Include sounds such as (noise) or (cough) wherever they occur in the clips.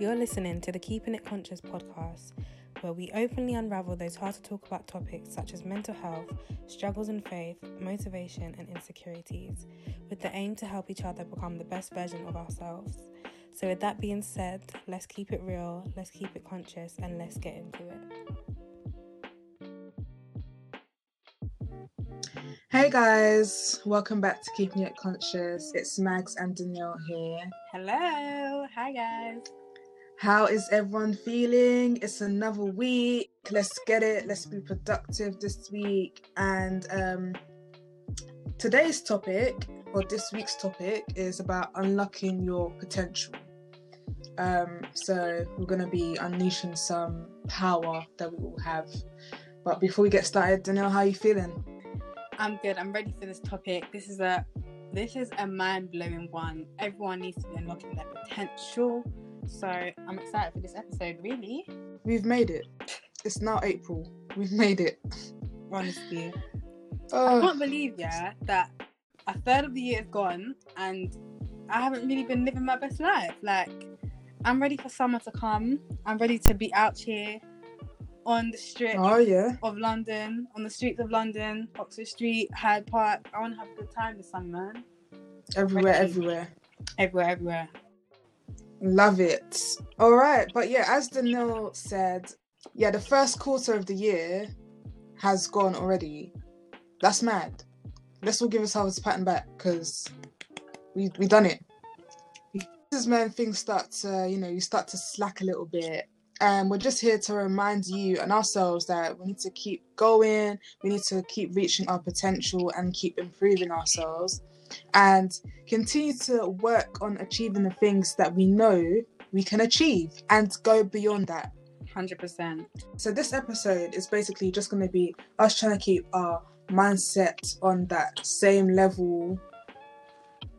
You're listening to the Keeping It Conscious podcast, where we openly unravel those hard to talk about topics such as mental health, struggles in faith, motivation, and insecurities, with the aim to help each other become the best version of ourselves. So, with that being said, let's keep it real, let's keep it conscious, and let's get into it. Hey guys, welcome back to Keeping It Conscious. It's Mags and Danielle here. Hello, hi guys. How is everyone feeling? It's another week. Let's get it. Let's be productive this week. And um, today's topic, or this week's topic, is about unlocking your potential. Um, so we're going to be unleashing some power that we all have. But before we get started, Danielle, how are you feeling? I'm good. I'm ready for this topic. This is a this is a mind blowing one. Everyone needs to be unlocking their potential. So I'm excited for this episode. Really, we've made it. It's now April. We've made it. Honestly, oh. I can't oh. believe yeah that a third of the year is gone and I haven't really been living my best life. Like I'm ready for summer to come. I'm ready to be out here on the strip oh, yeah. of London, on the streets of London, Oxford Street, Hyde Park. I want to have a good time this summer, man. Everywhere, everywhere. Everywhere, everywhere. Love it. All right. But yeah, as Danielle said, yeah, the first quarter of the year has gone already. That's mad. Let's all give ourselves a pat back because we we done it. This is when things start to, you know, you start to slack a little bit and we're just here to remind you and ourselves that we need to keep going, we need to keep reaching our potential and keep improving ourselves and continue to work on achieving the things that we know we can achieve and go beyond that. 100%. So, this episode is basically just going to be us trying to keep our mindset on that same level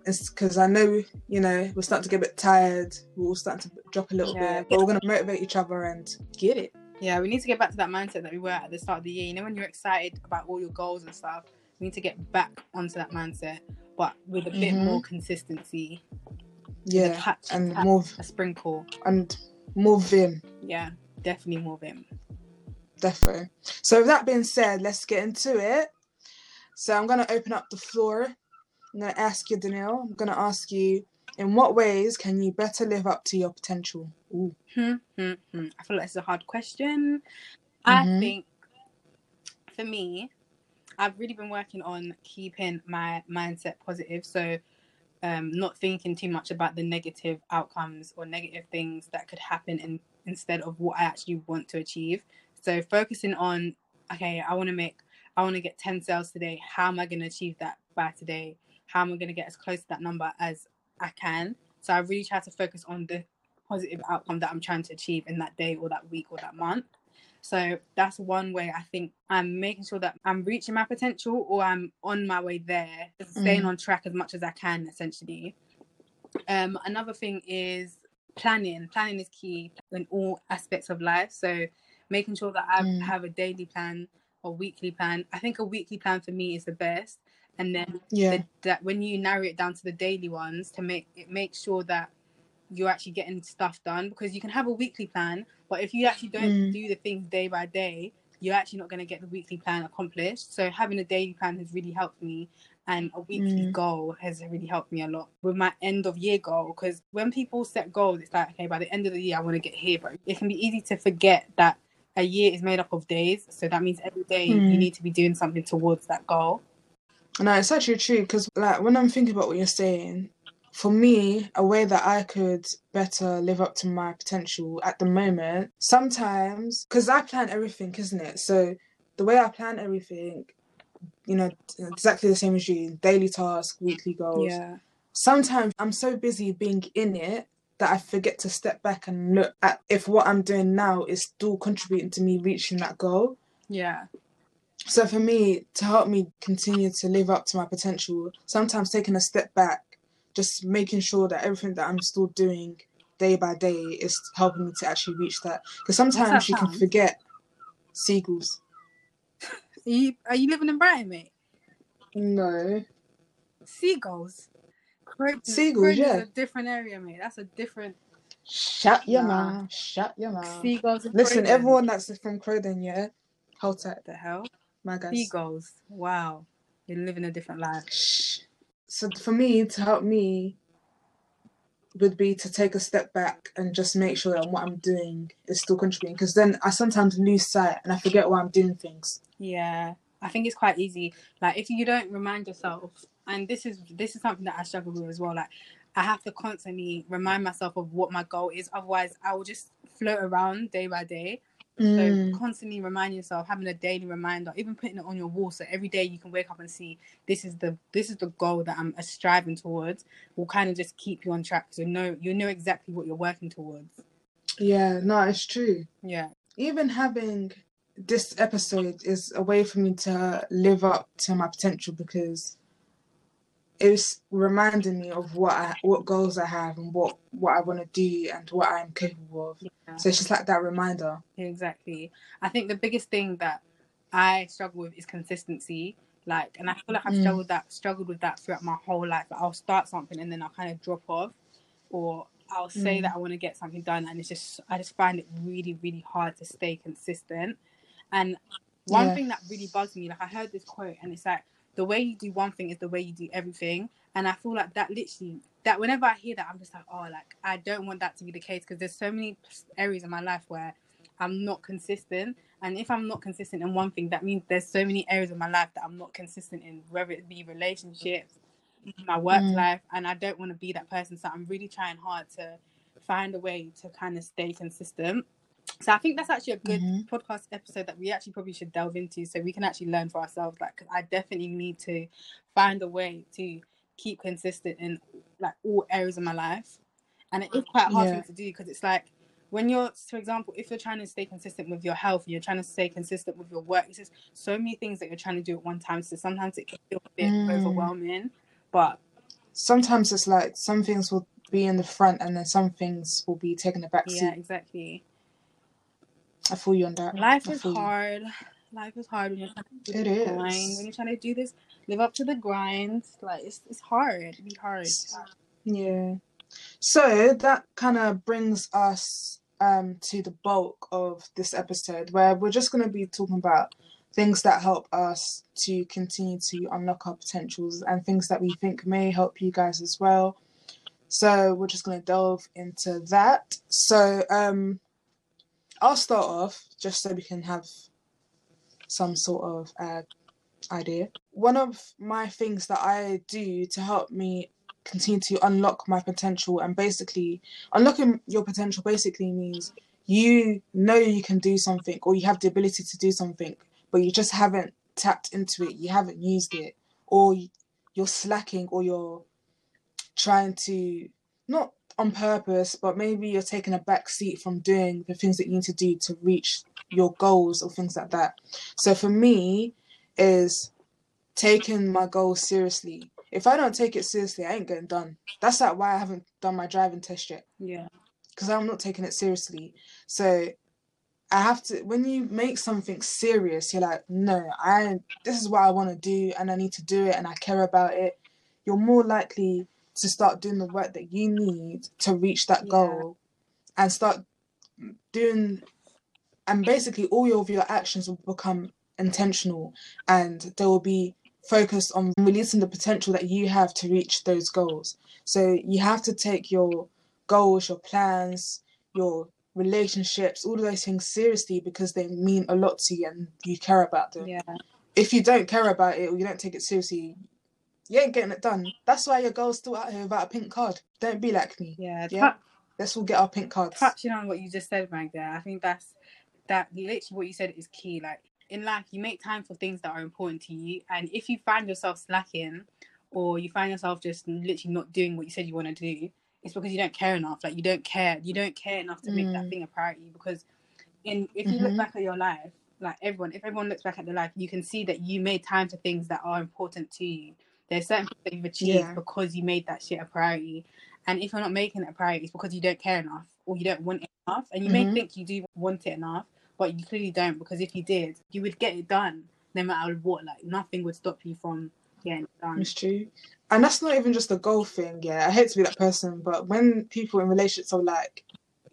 it's because I know, you know, we're starting to get a bit tired. We're all starting to drop a little yeah. bit, but we're going to motivate each other and get it. Yeah, we need to get back to that mindset that we were at the start of the year. You know, when you're excited about all your goals and stuff, we need to get back onto that mindset, but with a bit mm-hmm. more consistency. Yeah, and more a sprinkle and more vim. Yeah, definitely more vim. Definitely. So, with that being said, let's get into it. So, I'm going to open up the floor I'm going to ask you, Danielle. I'm going to ask you, in what ways can you better live up to your potential? Ooh. Hmm, hmm, hmm. I feel like it's a hard question. Mm-hmm. I think for me, I've really been working on keeping my mindset positive. So, um, not thinking too much about the negative outcomes or negative things that could happen in, instead of what I actually want to achieve. So, focusing on, okay, I want to make, I want to get 10 sales today. How am I going to achieve that by today? how am I going to get as close to that number as I can. So I really try to focus on the positive outcome that I'm trying to achieve in that day or that week or that month. So that's one way I think I'm making sure that I'm reaching my potential or I'm on my way there, staying mm. on track as much as I can, essentially. Um, another thing is planning. Planning is key in all aspects of life. So making sure that I mm. have a daily plan or weekly plan. I think a weekly plan for me is the best and then yeah the, that when you narrow it down to the daily ones to make it make sure that you're actually getting stuff done because you can have a weekly plan but if you actually don't mm. do the things day by day you're actually not going to get the weekly plan accomplished so having a daily plan has really helped me and a weekly mm. goal has really helped me a lot with my end of year goal because when people set goals it's like okay by the end of the year i want to get here but it can be easy to forget that a year is made up of days so that means every day mm. you need to be doing something towards that goal no, it's actually true because, like, when I'm thinking about what you're saying, for me, a way that I could better live up to my potential at the moment, sometimes, because I plan everything, isn't it? So the way I plan everything, you know, exactly the same as you daily tasks, weekly goals. Yeah. Sometimes I'm so busy being in it that I forget to step back and look at if what I'm doing now is still contributing to me reaching that goal. Yeah. So for me, to help me continue to live up to my potential, sometimes taking a step back, just making sure that everything that I'm still doing day by day is helping me to actually reach that. Because sometimes you can forget seagulls. (laughs) Are you are you living in Brighton, mate? No. Seagulls. Seagulls, yeah. a different area, mate. That's a different. Shut your Nah. mouth. Shut your mouth. Seagulls. Listen, Croydon. everyone that's from Croydon, yeah, hold tight, the hell? my guys. Seagulls. Wow. You're living a different life. Shh. So for me, to help me, would be to take a step back and just make sure that what I'm doing is still contributing. Because then I sometimes lose sight and I forget why I'm doing things. Yeah. I think it's quite easy. Like if you don't remind yourself, and this is this is something that I struggle with as well. Like I have to constantly remind myself of what my goal is. Otherwise, I will just float around day by day. Mm. So constantly remind yourself, having a daily reminder, even putting it on your wall, so every day you can wake up and see this is the this is the goal that I'm striving towards. Will kind of just keep you on track. So know you know exactly what you're working towards. Yeah, no, it's true. Yeah, Even having this episode is a way for me to live up to my potential because it's reminding me of what I, what goals I have and what what I want to do and what I'm capable of. yeah. So it's just like that reminder. Exactly. I think the biggest thing that I struggle with is consistency. Like, and I feel like I've Mm. struggled that struggled with that throughout my whole life. Like, I'll start something and then I'll kind of drop off, or I'll say Mm. that I want to get something done, and it's just I just find it really really hard to stay consistent. And one Yeah. thing that really bugs me, like I heard this quote, and it's like the way you do one thing is the way you do everything. And I feel like that literally that whenever I hear that, I'm just like, oh, like I don't want that to be the case because there's so many areas in my life where I'm not consistent. And if I'm not consistent in one thing, that means there's so many areas of my life that I'm not consistent in, whether it be relationships, my work Mm. life, and I don't want to be that person. So I'm really trying hard to find a way to kind of stay consistent. So I think that's actually a good Mhm. podcast episode that we actually probably should delve into, so we can actually learn for ourselves. Like, 'cause I definitely need to find a way to keep consistent in like all areas of my life, and it is quite hard Yeah. thing to do because it's like when you're, for example, if you're trying to stay consistent with your health, you're trying to stay consistent with your work. It's just so many things that you're trying to do at one time. So sometimes it can feel a bit Mm. overwhelming, but Sometimes it's like some things will be in the front and then some things will be taking the back seat. yeah, exactly. I feel you on that. Life is hard. Life is hard when you're trying to do It the is. grind. When you're trying to do this, live up to the grind. Like it's it's hard. It be hard. Yeah. So that kind of brings us um, to the bulk of this episode, where we're just going to be talking about things that help us to continue to unlock our potentials and things that we think may help you guys as well. So we're just going to delve into that. So um, I'll start off just so we can have some sort of uh, idea. One of my things that I do to help me continue to unlock my potential and basically unlocking your potential basically means you know you can do something or you have the ability to do something but you just haven't tapped into it you haven't used it or you're slacking or you're trying to not on purpose but maybe you're taking a back seat from doing the things that you need to do to reach your goals or things like that so for me is taking my goals seriously if I don't take it seriously, I ain't getting done. That's like why I haven't done my driving test yet Yeah. because I'm not taking it seriously. So I have to. When you make something serious, you're like, no, I. This is what I want to do, and I need to do it, and I care about it. You're more likely to start doing the work that you need to reach that Yeah. goal, and start doing. And basically, all of your actions will become intentional, and they will be focused on releasing the potential that you have to reach those goals. So you have to take your goals, your plans, your relationships, all of those things seriously because they mean a lot to you and you care about them. Yeah. If you don't care about it or you don't take it seriously, you ain't getting it done. That's why your girl's still out here without a pink card. Don't be like me. Yeah. Yeah. Tou- Let's all get our pink cards. touching on what you just said right there, I think that's that literally what you said is key. Like in life, you make time for things that are important to you, and if you find yourself slacking, or you find yourself just literally not doing what you said you want to do, it's because you don't care enough. Like you don't care, you don't care enough to make that Mm. thing a priority. Because in if you look Mhm. back at your life, like everyone, if everyone looks back at their life, you can see that you made time for things that are important to you. There's certain things that you've achieved Yeah. because you made that shit a priority. And if you're not making it a priority, it's because you don't care enough or you don't want it enough. And you may Mhm. think you do want it enough, but you clearly don't because if you did, you would get it done no matter what. Like nothing would stop you from getting it done. It's true. And that's not even just a goal thing, yeah. I hate to be that person, but when people in relationships are like,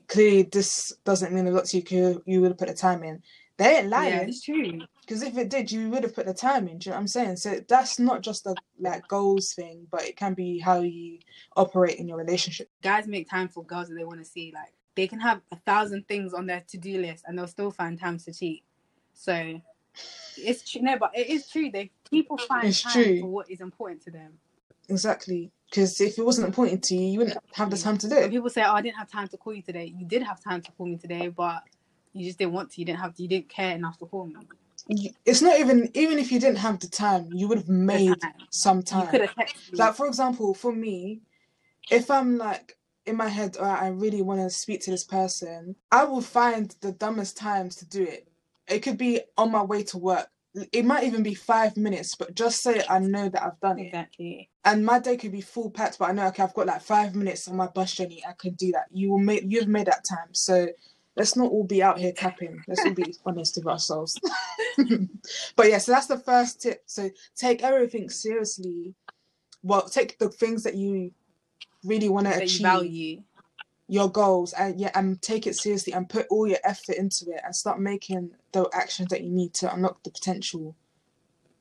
clearly this doesn't mean a lot to you. You would put the time in. They ain't Yeah, lying it's true. Because if it did, you would have put the time in. Do you know what I'm saying? So that's not just a like goals thing, but it can be how you operate in your relationship. Guys make time for girls that they want to see. Like they can have a thousand things on their to do list and they'll still find time to cheat. So it's true. No, but it is true. They people find It's time true. for what is important to them. Exactly. Because if it wasn't important to you, you wouldn't have the time to do When it. people say, "Oh, I didn't have time to call you today," you did have time to call me today, but you just didn't want to. You didn't have. To, you didn't care enough to call me. It's not even even if you didn't have the time, you would have made some time. could have texted me. Like for example, for me, if I'm like in my head, or I really want to speak to this person, I will find the dumbest times to do it. It could be on my way to work. It might even be five minutes, but just say I know that I've done it. Exactly. And my day could be full packed, but I know okay, I've got like five minutes on my bus journey. I can do that. You will make you've made that time. So let's not all be out here capping. Let's all be (laughs) honest with ourselves. (laughs) but yeah, so that's the first tip. So take everything seriously. Well, take the things that you really want to you achieve, value. your goals, and yeah, and take it seriously and put all your effort into it and start making the actions that you need to unlock the potential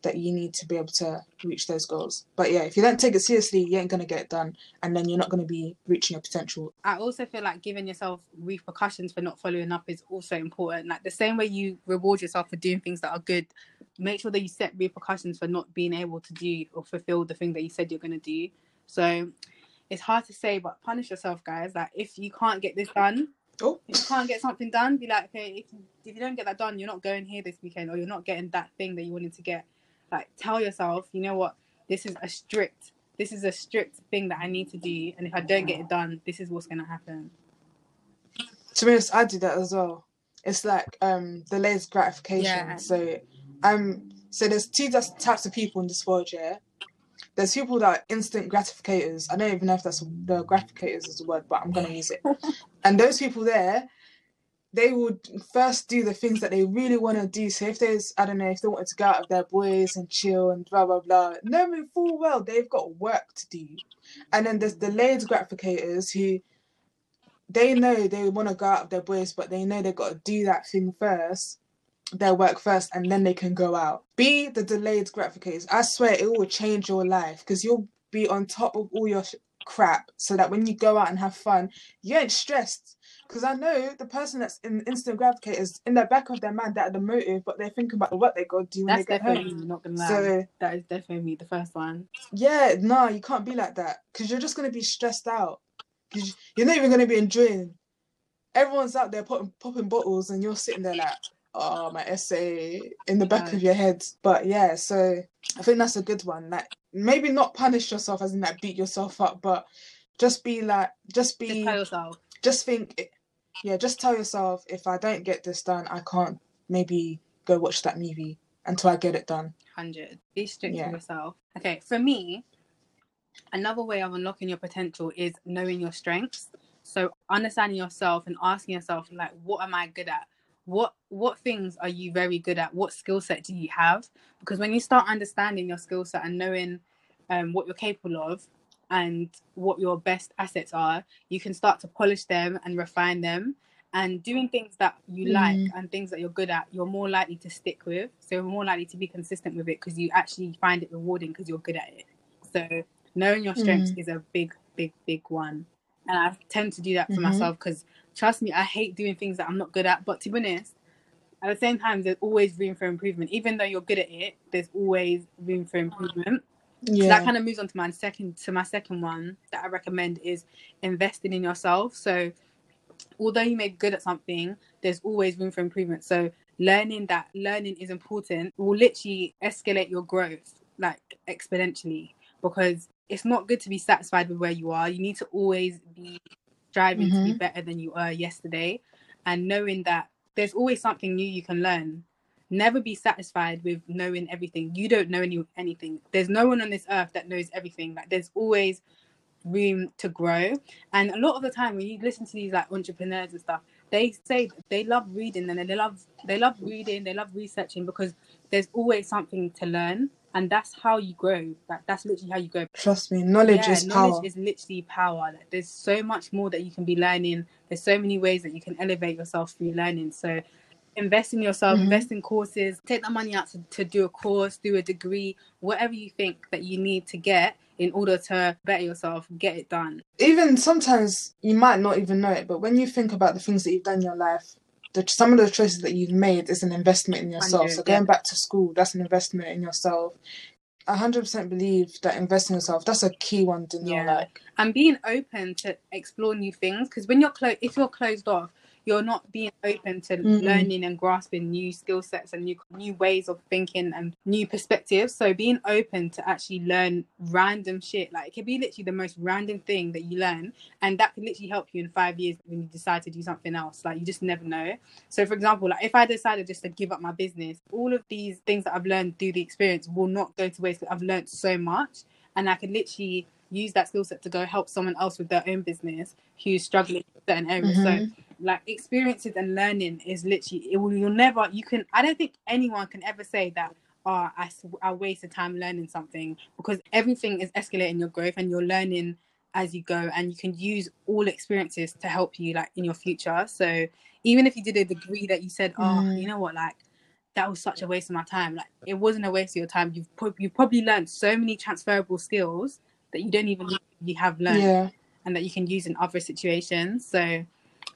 that you need to be able to reach those goals. But yeah, if you don't take it seriously, you ain't gonna get it done, and then you're not gonna be reaching your potential. I also feel like giving yourself repercussions for not following up is also important. Like the same way you reward yourself for doing things that are good, make sure that you set repercussions for not being able to do or fulfill the thing that you said you're going to do. So it's hard to say, but punish yourself, guys. Like if you can't get this done, Oh, if you can't get something done, be like, okay, if, if you don't get that done, you're not going here this weekend, or you're not getting that thing that you wanted to get. Like, tell yourself, you know what, this is a strict, this is a strict thing that I need to do, and if I don't get it done, this is what's gonna happen. to be honest, I do that as well. It's like um delayed gratification. Yeah. So um so there's two types of people in this world, yeah. There's people that are instant gratificators. I don't even know if that's the gratificators is the word, but I'm gonna use it. (laughs) and those people there, they would first do the things that they really want to do. So if there's, I don't know, if they wanted to go out with their boys and chill and blah blah blah, knowing full well they've got work to do. And then there's the delayed gratificators who they know they want to go out with their boys, but they know they've got to do that thing first, their work first, and then they can go out. Be the delayed gratificators. I swear it will change your life because you'll be on top of all your sh- crap so that when you go out and have fun, you ain't stressed. Because I know the person that's in instant gratificators, in the back of their mind, that are the motive, but they're thinking about what they got to do when That's they get definitely home. not gonna lie. So that is definitely me, the first one. yeah, no, you can't be like that because you're just gonna be stressed out. You're not even gonna be enjoying. Everyone's out there popping, popping bottles, and you're sitting there like, oh, my essay in the back Yeah. of your head. But yeah, so I think that's a good one. Like maybe not punish yourself as in like beat yourself up, but just be like, just be, just think, yeah, just tell yourself if I don't get this done, I can't maybe go watch that movie until I get it done. hundred. Be strict Yeah. with yourself. Okay, for me, another way of unlocking your potential is knowing your strengths. So understanding yourself and asking yourself, like, what am I good at? What what things are you very good at? What skill set do you have? Because when you start understanding your skill set and knowing um, what you're capable of and what your best assets are, you can start to polish them and refine them. And doing things that you like Mm. and things that you're good at, you're more likely to stick with. So you're more likely to be consistent with it because you actually find it rewarding because you're good at it. So knowing your strengths is a big, big, big one. And I tend to do that for Mhm. myself because trust me, I hate doing things that I'm not good at. But to be honest, at the same time, there's always room for improvement. Even though you're good at it, there's always room for improvement. So that kind of moves on to my second to my second one that I recommend is investing in yourself. So although you may be good at something, there's always room for improvement. So learning that learning is important will literally escalate your growth like exponentially because it's not good to be satisfied with where you are. You need to always be striving to be Mhm. better than you were yesterday and knowing that there's always something new you can learn. Never be satisfied with knowing everything. You don't know any anything. There's no one on this earth that knows everything. Like there's always room to grow. And a lot of the time when you listen to these like entrepreneurs and stuff, they say they love reading and they love they love reading, they love researching because there's always something to learn and that's how you grow. Like that's literally how you grow. Trust me, knowledge yeah, is knowledge power. is literally power. Like, there's so much more that you can be learning. There's so many ways that you can elevate yourself through learning. So invest in yourself, Mhm. invest in courses, take that money out to, to do a course, do a degree, whatever you think that you need to get in order to better yourself, get it done. even sometimes you might not even know it, but when you think about the things that you've done in your life, the, some of the choices that you've made is an investment in yourself. So going yeah. back to school, that's an investment in yourself. I hundred percent believe that investing in yourself that's a key one to know. Yeah. Like, And being open to explore new things because when you're closed, if you're closed off, you're not being open to Mm-mm. learning and grasping new skill sets and new new ways of thinking and new perspectives. So being open to actually learn random shit, like it could be literally the most random thing that you learn, and that could literally help you in five years when you decide to do something else. Like you just never know. So for example, like if I decided just to give up my business, all of these things that I've learned through the experience will not go to waste. I've learned so much, and I could literally use that skill set to go help someone else with their own business who's struggling in certain areas. So Mhm. Like experiences and learning is literally it will you'll never you can I don't think anyone can ever say that oh I, I wasted time learning something because everything is escalating your growth and you're learning as you go and you can use all experiences to help you like in your future so even if you did a degree that you said oh Mm. you know what like that was such a waste of my time like it wasn't a waste of your time you've pro- you probably learned so many transferable skills that you don't even know you have learned yeah, and that you can use in other situations. So,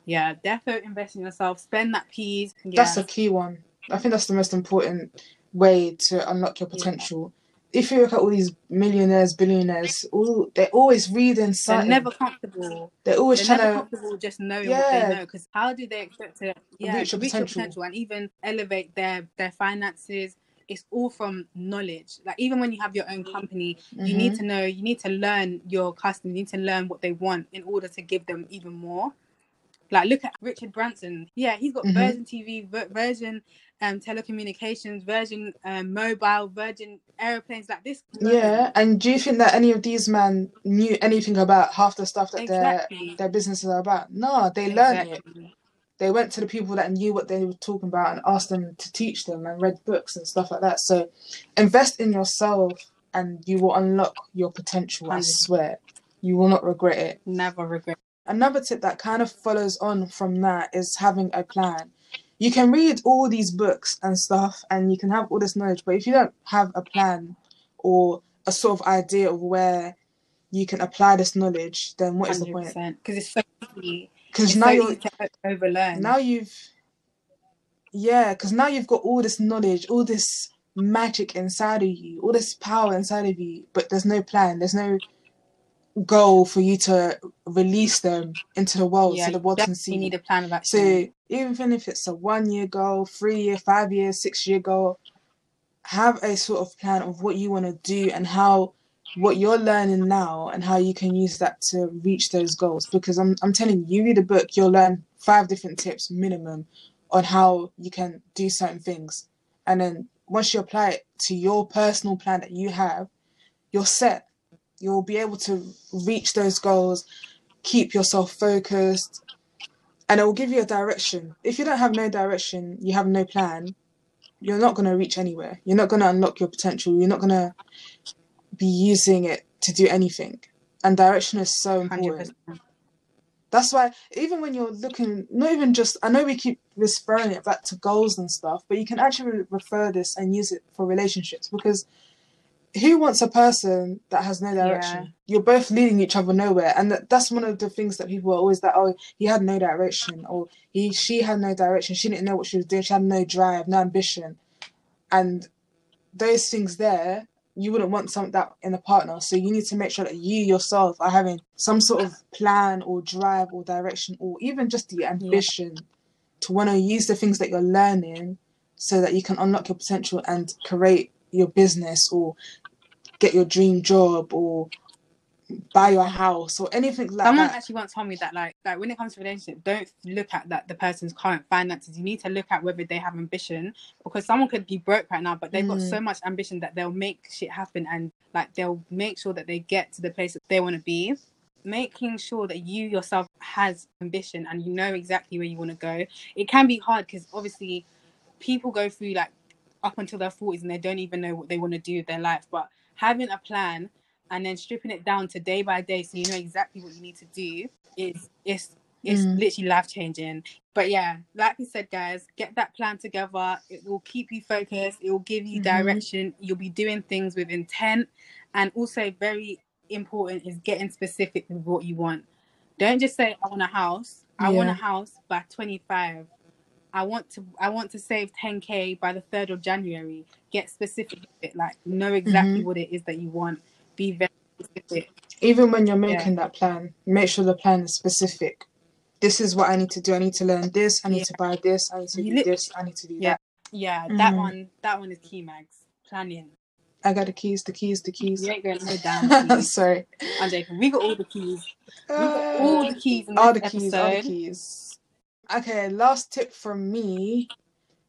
yeah, defo invest in yourself. Spend that peas. Yeah. that's a key one. I think that's the most important way to unlock your Yeah. potential. If you look at all these millionaires, billionaires, all they're always reading They're never comfortable. they're always They're trying never to comfortable just knowing Yeah. what they know. Because how do they expect to yeah, Reach your reach your potential. potential and even elevate their their finances? It's all from knowledge. Like even when you have your own company, you need Mhm. to know, you need to learn your customers, you need to learn what they want in order to give them even more. Like look at Richard Branson. Yeah, he's got Mhm. Virgin TV, Virgin um, telecommunications, Virgin um, mobile, Virgin airplanes. Like this. Yeah, and do you think that any of these men knew anything about half the stuff that Exactly. their their businesses are about? No, they learned it. They went to the people that knew what they were talking about and asked them to teach them and read books and stuff like that. So invest in yourself and you will unlock your potential, I swear. You will not regret it. Never regret. Another tip that kind of follows on from that is having a plan. You can read all these books and stuff and you can have all this knowledge, but if you don't have a plan or a sort of idea of where you can apply this knowledge, then what is the point? Because it's so easy. Because now so you're overlearn. now you've yeah because now you've got all this knowledge all this magic inside of you all this power inside of you but there's no plan there's no goal for you to release them into the world yeah, so the world you can see need a plan of action. so even if it's a one year goal three year five year six year goal have a sort of plan of what you want to do and how what you're learning now and how you can use that to reach those goals. Because I'm, I'm telling you you read a book you'll learn five different tips minimum on how you can do certain things. And then once you apply it to your personal plan that you have you're set you'll be able to reach those goals keep yourself focused and it will give you a direction. If you don't have no direction you have no plan you're not going to reach anywhere. You're not going to unlock your potential. You're not going to be using it to do anything. And direction is so important. Percent. that's why even when you're looking not even just i know we keep referring it back to goals and stuff but you can actually refer this and use it for relationships because who wants a person that has no direction? Yeah. you're both leading each other nowhere. And that, that's one of the things that people are always like oh he had no direction or he she had no direction. She didn't know what she was doing. She had no drive no ambition. And those things there you wouldn't want some that in a partner. So you need to make sure that you yourself are having some sort of plan or drive or direction or even just the ambition to want to use the things that you're learning so that you can unlock your potential and create your business or get your dream job or buy your house or anything like Someone that Someone actually once told me that like like when it comes to relationship, don't look at that the person's current finances. You need to look at whether they have ambition because someone could be broke right now, but they've got Mm. so much ambition that they'll make shit happen and like they'll make sure that they get to the place that they want to be. Making sure that you yourself has ambition and you know exactly where you want to go. It can be hard because obviously people go through like up until their 40s and they don't even know what they want to do with their life. But having a plan and then stripping it down to day by day so you know exactly what you need to do is is it's mm. literally life changing. But yeah, like we said, guys, get that plan together. It will keep you focused. It will give you mm-hmm. direction. You'll be doing things with intent, and also very important is getting specific with what you want. Don't just say I want a house. I yeah. want a house by 25. I want to I want to save 10k by the 3rd of January. Get specific like know exactly mm-hmm. what it is that you want. Be very specific. Even when you're making yeah. that plan, make sure the plan is specific. This is what I need to do. I need to learn this. I need yeah. to buy this. I need to do this. I need to do yeah. that. Yeah, mm-hmm. that one that one is key, Mags. Planning. I got the keys, the keys, the keys. You ain't going no damn (laughs) Sorry. I'm joking. We got all the keys. We got all the keys in all the episode. keys, all the keys. Okay, last tip from me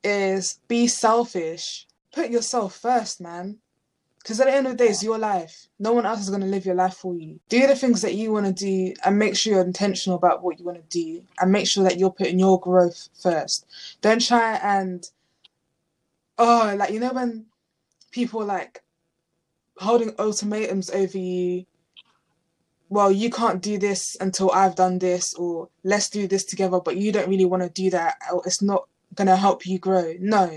is be selfish. Put yourself first, man. Because at the end of the day, it's your life. No one else is going to live your life for you. Do the things that you want to do and make sure you're intentional about what you want to do and make sure that you're putting your growth first. Don't try and, oh, like, you know, when people like holding ultimatums over you well, you can't do this until I've done this, or let's do this together, but you don't really want to do that, it's not going to help you grow. No,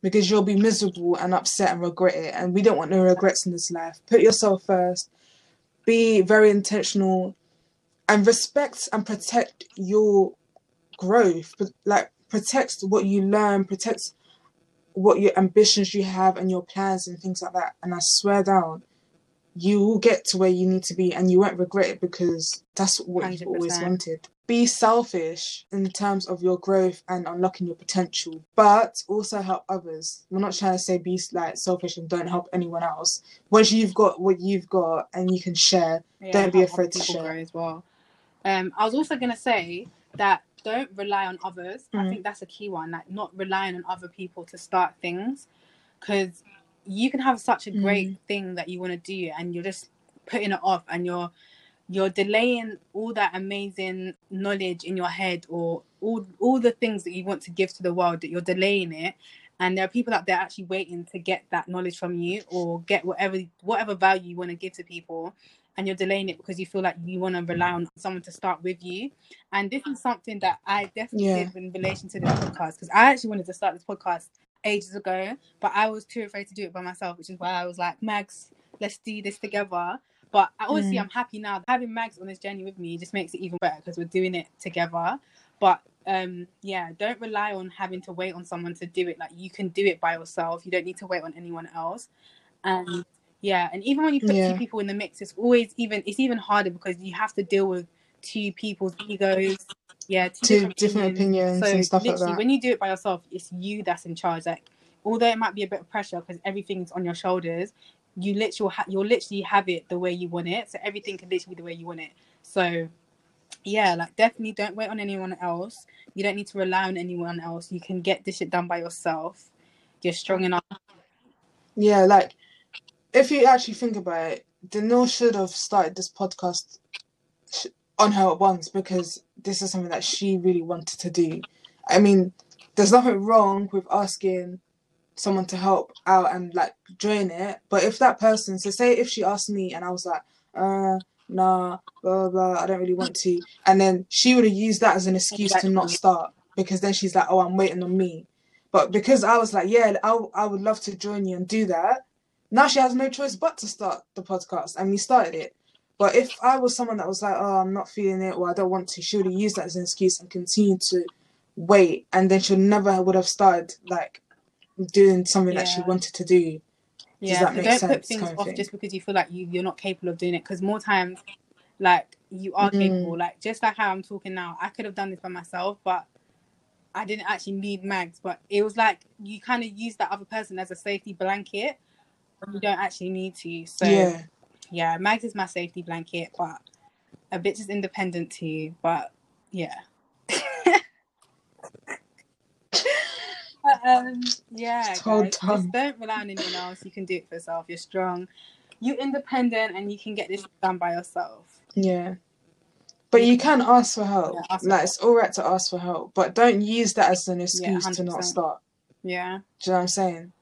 because you'll be miserable and upset and regret it. And we don't want no regrets in this life. Put yourself first, be very intentional, and respect and protect your growth. Like, protect what you learn, protect what your ambitions you have and your plans and things like that. And I swear down, you will get to where you need to be and you won't regret it because that's what you have always wanted. Be selfish in terms of your growth and unlocking your potential, but also help others. We're not trying to say be like selfish and don't help anyone else. Once you've got what you've got and you can share, yeah, don't be afraid to share as well. Um, I was also gonna say that don't rely on others. Mm. I think that's a key one. Like not relying on other people to start things, because you can have such a great mm. thing that you want to do and you're just putting it off and you're you're delaying all that amazing knowledge in your head or all all the things that you want to give to the world that you're delaying it and there are people out there actually waiting to get that knowledge from you or get whatever whatever value you want to give to people and you're delaying it because you feel like you want to rely on someone to start with you and this is something that i definitely yeah. did in relation to this podcast because i actually wanted to start this podcast ages ago, but I was too afraid to do it by myself, which is why I was like, Mags, let's do this together. But obviously, mm. I'm happy now. Having Mags on this journey with me just makes it even better because we're doing it together. But um, yeah, don't rely on having to wait on someone to do it. Like you can do it by yourself. You don't need to wait on anyone else. And yeah, and even when you put yeah. two people in the mix, it's always even it's even harder because you have to deal with two people's egos yeah two, different, different, opinions, opinions so and stuff like that. when you do it by yourself it's you that's in charge. Like although it might be a bit of pressure because everything's on your shoulders you literally ha- you'll literally have it the way you want it. So everything can literally be the way you want it. So yeah like definitely don't wait on anyone else. You don't need to rely on anyone else. You can get this shit done by yourself. You're strong enough. Yeah like if you actually think about it Danielle should have started this podcast on her at once because this is something that she really wanted to do. I mean, there's nothing wrong with asking someone to help out and like join it, but if that person, so say if she asked me and I was like, uh, nah, blah, blah, blah, I don't really want to, and then she would have used that as an excuse exactly. to not start because then she's like, oh, I'm waiting on me. But because I was like, yeah, I, I would love to join you and do that, now she has no choice but to start the podcast, and we started it. But if I was someone that was like, oh, I'm not feeling it or I don't want to, she would have used that as an excuse and continue to wait. And then she never would have started like doing something yeah. that she wanted to do. Does yeah, don't sense, put things kind of off thing? just because you feel like you, you're not capable of doing it. Because more times, like, you are mm. capable. Like, just like how I'm talking now, I could have done this by myself, but I didn't actually need mags. But it was like you kind of use that other person as a safety blanket. You don't actually need to. So, yeah yeah, Mags is my safety blanket, but a bitch is independent too. But yeah. (laughs) but, um, yeah, guys, just don't rely on anyone else. You can do it for yourself. You're strong. You're independent, and you can get this done by yourself. Yeah. But you can ask for help. Yeah, ask like for it's all right to ask for help, but don't use that as an excuse yeah, to not start. Yeah. Do you know what I'm saying?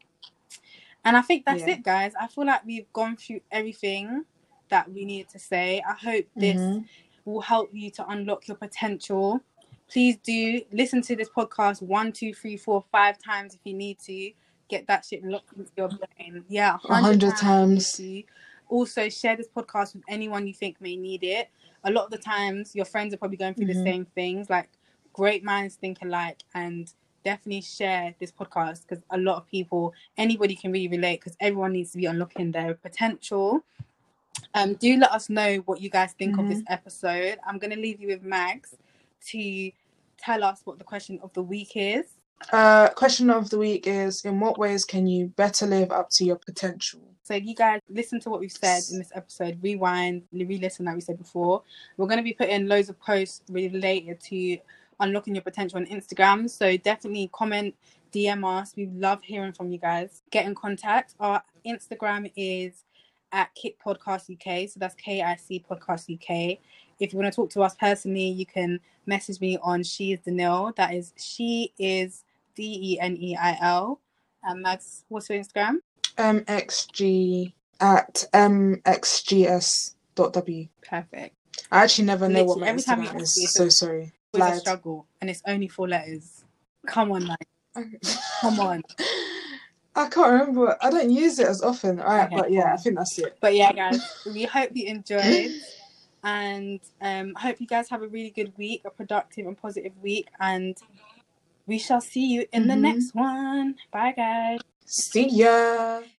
And I think that's Yeah. it, guys. I feel like we've gone through everything that we needed to say. I hope this Mhm. will help you to unlock your potential. Please do listen to this podcast one, two, three, four, five times if you need to. Get that shit locked into your brain. Yeah, hundred times. if you need to. Also, share this podcast with anyone you think may need it. A lot of the times, your friends are probably going through the Mhm. same things. Like, great minds think alike, and definitely share this podcast because a lot of people, anybody can really relate because everyone needs to be unlocking their potential. Um, do let us know what you guys think of this episode. I'm gonna leave you with Mags to tell us what the question of the week is. Uh, question of the week is: In what ways can you better live up to your potential? So you guys listen to what we've said in this episode, rewind, re-listen like we said before. We're gonna be putting loads of posts related to unlocking your potential on Instagram. So definitely comment, DM us. We love hearing from you guys. Get in contact. Our Instagram is at Kick Podcast UK. So that's K I C Podcast UK. If you want to talk to us personally, you can message me on She is Danielle. That is She is D E N E I L. And Mags, what's your Instagram? mxg at mxgs.w. Perfect. I actually never know what Literally, my every time you Instagram ask is. So sorry. It was a struggle, and it's only four letters. Come on, like, Come (laughs) on. I can't remember. I don't use it as often. All right, Okay, but yeah, cool. I think that's it. But yeah, guys, we hope you enjoyed, and um, hope you guys have a really good week, a productive and positive week, and we shall see you in the Mhm. next one. Bye, guys. See ya.